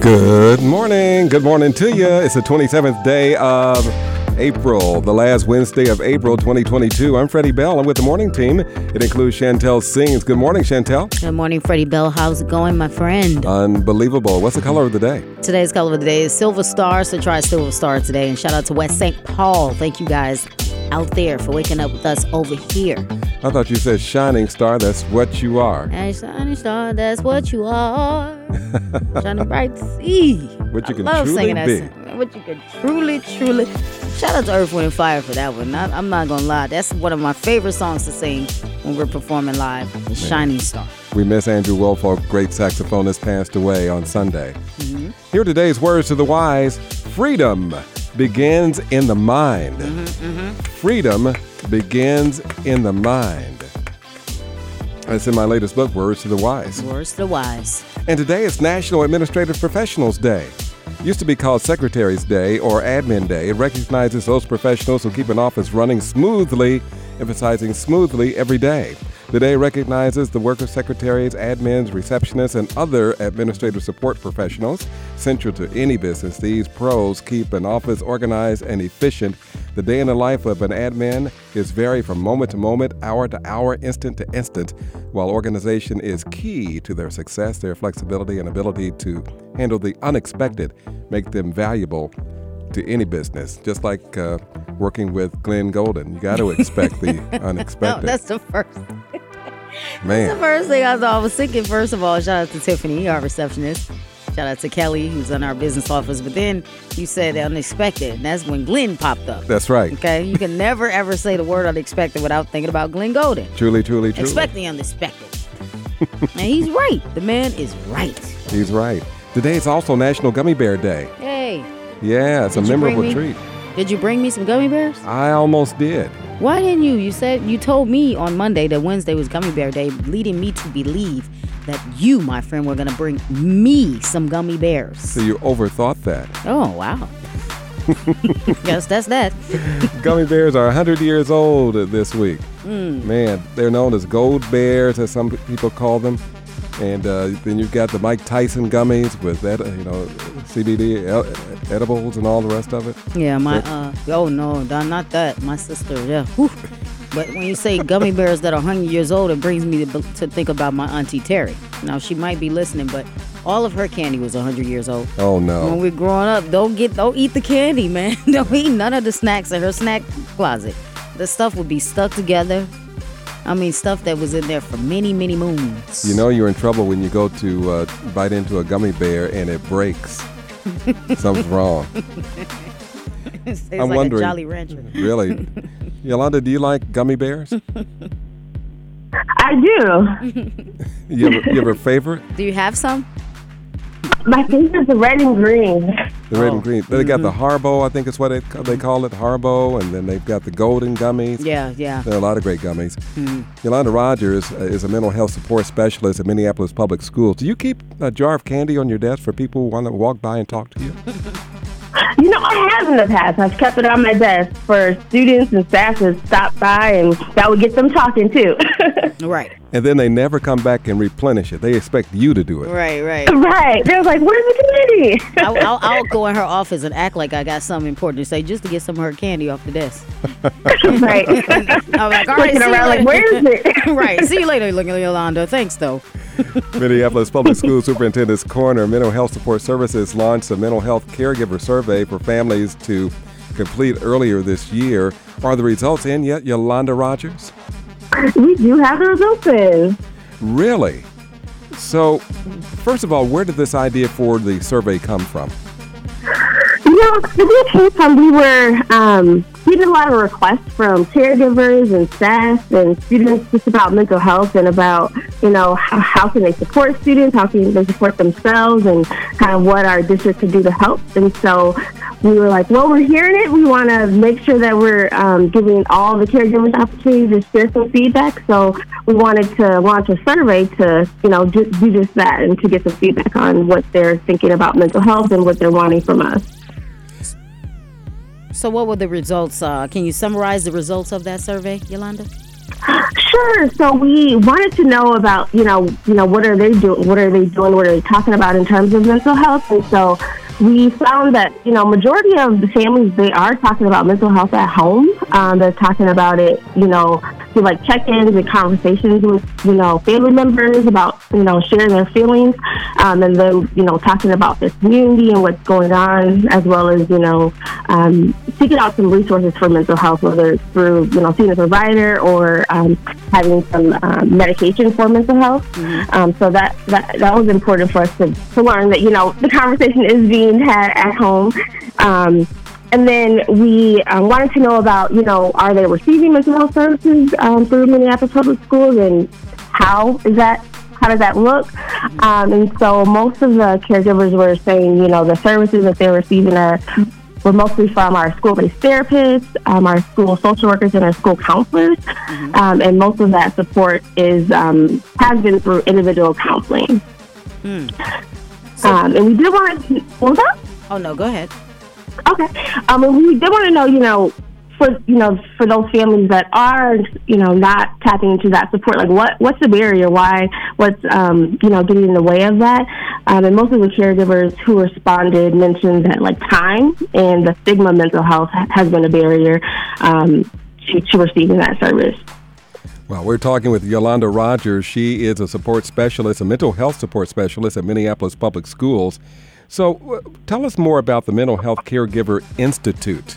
Good morning. Good morning to you. It's the 27th day of April, the last Wednesday of April 2022. I'm Freddie Bell. I'm with the morning team. It includes Chantel Sings. Good morning, Chantel. Good morning, Freddie Bell. How's it going, my friend? Unbelievable. What's the color of the day? Today's color of the day is Silver Star, so try Silver Star today. And shout out to West St. Paul. Thank you guys out there for waking up with us over here. I thought you said shining star. That's what you are. And shining star, that's what you are. shining bright to see. What you I can love truly singing that be. song. What you can truly, truly. Shout out to Earth, Wind, and Fire for that one. I, I'm not gonna lie, that's one of my favorite songs to sing when we're performing live. The Shining Star. We miss Andrew Woolfolk, great saxophonist, passed away on Sunday. Mm-hmm. Here are today's words to the wise freedom begins in the mind. Mm-hmm, Freedom begins in the mind. That's in my latest book, Words to the Wise. Words to the wise. And today is National Administrative Professionals Day. Used to be called Secretary's Day or Admin Day. It recognizes those professionals who keep an office running smoothly, emphasizing smoothly every day. The day recognizes the work of secretaries, admins, receptionists, and other administrative support professionals. Central to any business, these pros keep an office organized and efficient. The day in the life of an admin is varied from moment to moment, hour to hour, instant to instant. While organization is key to their success, their flexibility and ability to handle the unexpected make them valuable to any business. Just like uh, working with Glenn Golden, you got to expect the unexpected. No, that's the first. The first thing I thought I was thinking, first of all, shout out to Tiffany, our receptionist. Shout out to Kelly, who's in our business office. But then you said unexpected, and that's when Glenn popped up. that's right. Okay, you can never ever say the word unexpected without thinking about Glenn Golden. Truly, truly, truly. Expect the unexpected. and he's right. The man is right. He's right. Today is also National Gummy Bear Day. Hey, Yeah, it's a Did bring memorable me- treat. did you bring me some gummy bears? I almost did. Why didn't you? You said you told me on Monday that Wednesday was gummy bear day, leading me to believe that you, my friend, were gonna bring me some gummy bears. So you overthought that. Oh wow. Yes, that's that. Gummy bears are 100 years old this week. Hmm. Man, they're known as gold bears, as some people call them. And uh, then you've got the Mike Tyson gummies with that, you know, CBD el- edibles and all the rest of it. Yeah, my uh oh no, no, not that. My sister, yeah. Whew. But when you say gummy bears that are 100 years old, it brings me to, to think about my auntie Terry. Now she might be listening, but all of her candy was 100 years old. Oh no! When no. we're growing up, don't get, don't eat the candy, man. don't eat none of the snacks in her snack closet. The stuff would be stuck together. I mean, stuff that was in there for many, many moons. You know you're in trouble when you go to uh, bite into a gummy bear and it breaks. Something's wrong. It's I'm like wondering- a Jolly Rancher. Really. Yolanda, do you like gummy bears? I do. You have, a, you have a favorite? Do you have some? My favorite is the red and green. The red Oh, and green. They got the mm-hmm. Haribo, I think is what it, they call it, Haribo, and then they've got the golden gummies. Yeah, yeah. There are a lot of great gummies. Mm. Yolanda Rogers is a mental health support specialist at Minneapolis Public Schools. Do you keep a jar of candy on your desk for people who want to walk by and talk to you? You know, I have in the past. I've kept it on my desk for students and staff to stop by, and that would get them talking too. Right, And then they never come back and replenish it. They expect you to do it. right, right. right. They're like, "Where's the committee?" I'll, I'll, I'll go in her office and act like I got something important to say just to get some of her candy off the desk. right. I'm like, all right, Looking see you around like, later. "Where is it?" right, see you later, looking Yolanda. Thanks, though. Minneapolis Public School Superintendent's Corner Mental Health Support Services launched a mental health caregiver survey for families to complete earlier this year. Are the results in yet, Yolanda Rogers? we do have those open. Really? So, first of all, where did this idea for the survey come from? Know, the came from we were um, getting a lot of requests from caregivers and staff and students just about mental health and about, you know, how, how can they support students, how can they support themselves, and kind of what our district could do to help. And so we were like, well, we're hearing it. We want to make sure that we're um, giving all the caregivers opportunity to share some feedback. So we wanted to launch a survey to, you know, just do just that and to get some feedback on what they're thinking about mental health and what they're wanting from us. So, what were the results? Uh, can you summarize the results of that survey, Yolanda? Sure. So we wanted to know about, you know, you know, what are they doing? What are they doing? What are they talking about in terms of mental health? And so we found that, you know, majority of the families they are talking about mental health at home. Um, they're talking about it, you know, through like check-ins and conversations with, you know, family members about, you know, sharing their feelings, um, and then, you know, talking about their community and what's going on, as well as, you know, um, seeking out some resources for mental health, whether it's through, you know, seeing a provider or um, having some um, medication for mental health. Mm-hmm. Um, so that, that that was important for us to, to learn that, you know, the conversation is being had at home. Um, and then we um, wanted to know about, you know, are they receiving mental health services um, through Minneapolis Public Schools, and how is that? How does that look? Um, and so most of the caregivers were saying, you know, the services that they're receiving are were mostly from our school-based therapists, um, our school social workers, and our school counselors. Mm-hmm. Um, and most of that support is um, has been through individual counseling. Mm. So, and we did want to. What was that? Oh no, go ahead. Okay. Um, and we did want to know, you know, for you know, for those families that are, you know, not tapping into that support, like what what's the barrier? Why? What's um, you know, getting in the way of that? Um, and most of the caregivers who responded mentioned that like time and the stigma mental health has been a barrier um, to, to receiving that service. Well, we're talking with Yolanda Rogers. She is a support specialist, a mental health support specialist at Minneapolis Public Schools. So, uh, tell us more about the Mental Health Caregiver Institute.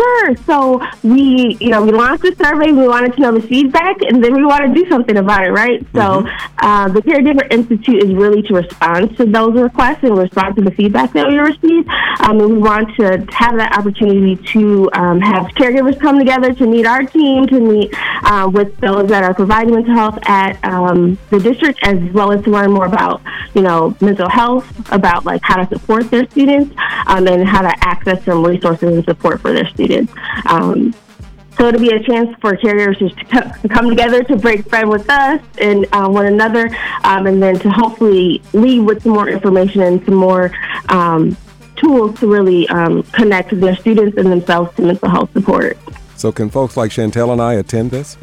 Sure. So we, you know, we launched the survey. We wanted to know the feedback, and then we want to do something about it, right? So mm-hmm. uh, the Caregiver Institute is really to respond to those requests and respond to the feedback that we receive. Um, and we want to have that opportunity to um, have caregivers come together to meet our team, to meet uh, with those that are providing mental health at um, the district, as well as to learn more about, you know, mental health, about like how to support their students, um, and how to access some resources and support for their students. Um, so it'll be a chance for caregivers to come together to break bread with us and uh, one another, um, and then to hopefully leave with some more information and some more um, tools to really um, connect their students and themselves to mental health support. So, can folks like Chantel and I attend this?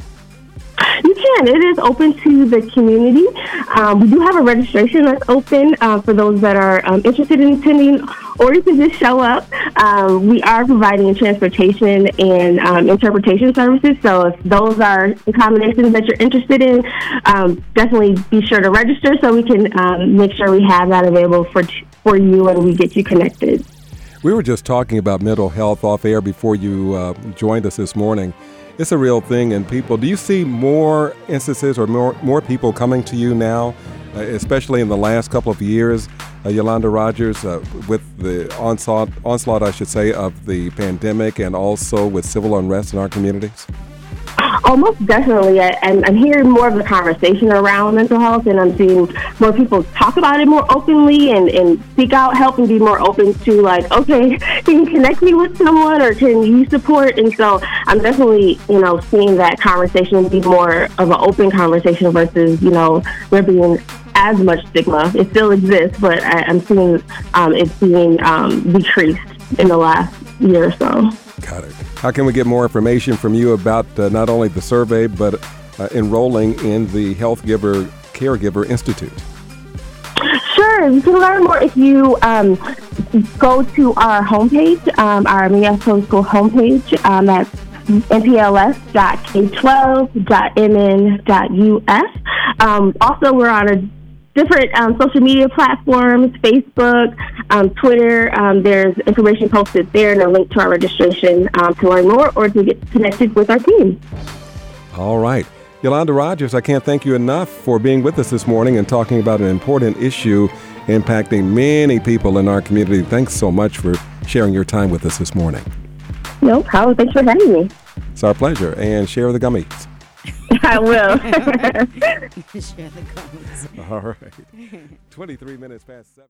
You can. It is open to the community. Um, we do have a registration that's open uh, for those that are um, interested in attending, or you can just show up. Um, we are providing transportation and um, interpretation services. So if those are the combinations that you're interested in, um, definitely be sure to register so we can um, make sure we have that available for for you and we get you connected. We were just talking about mental health off air before you uh, joined us this morning it's a real thing and people do you see more instances or more more people coming to you now uh, especially in the last couple of years Yolanda Rogers uh, with the onslaught onslaught I should say of the pandemic and also with civil unrest in our communities Almost definitely. And I'm hearing more of the conversation around mental health, and I'm seeing more people talk about it more openly and, and seek out help and be more open to, like, okay, can you connect me with someone or can you support? And so I'm definitely, you know, seeing that conversation be more of an open conversation versus, you know, there being as much stigma. It still exists, but I, am seeing um, it being um, decreased in the last year or so. Got it. How can we get more information from you about uh, not only the survey, but uh, enrolling in the Health Giver Caregiver Institute? Sure. You can learn more if you um, go to our homepage, um, our Minneapolis School homepage. Um, that's mpls.k12.mn.us. Um, also, we're on a different um, social media platforms, Facebook, um, Twitter. Um, there's information posted there and a link to our registration um, to learn more or to get connected with our team. All right. Yolanda Rogers, I can't thank you enough for being with us this morning and talking about an important issue impacting many people in our community. Thanks so much for sharing your time with us this morning. No problem. Thanks for having me. It's our pleasure. And share the gummies. I will. Share the comments. All right. 23 minutes past 7.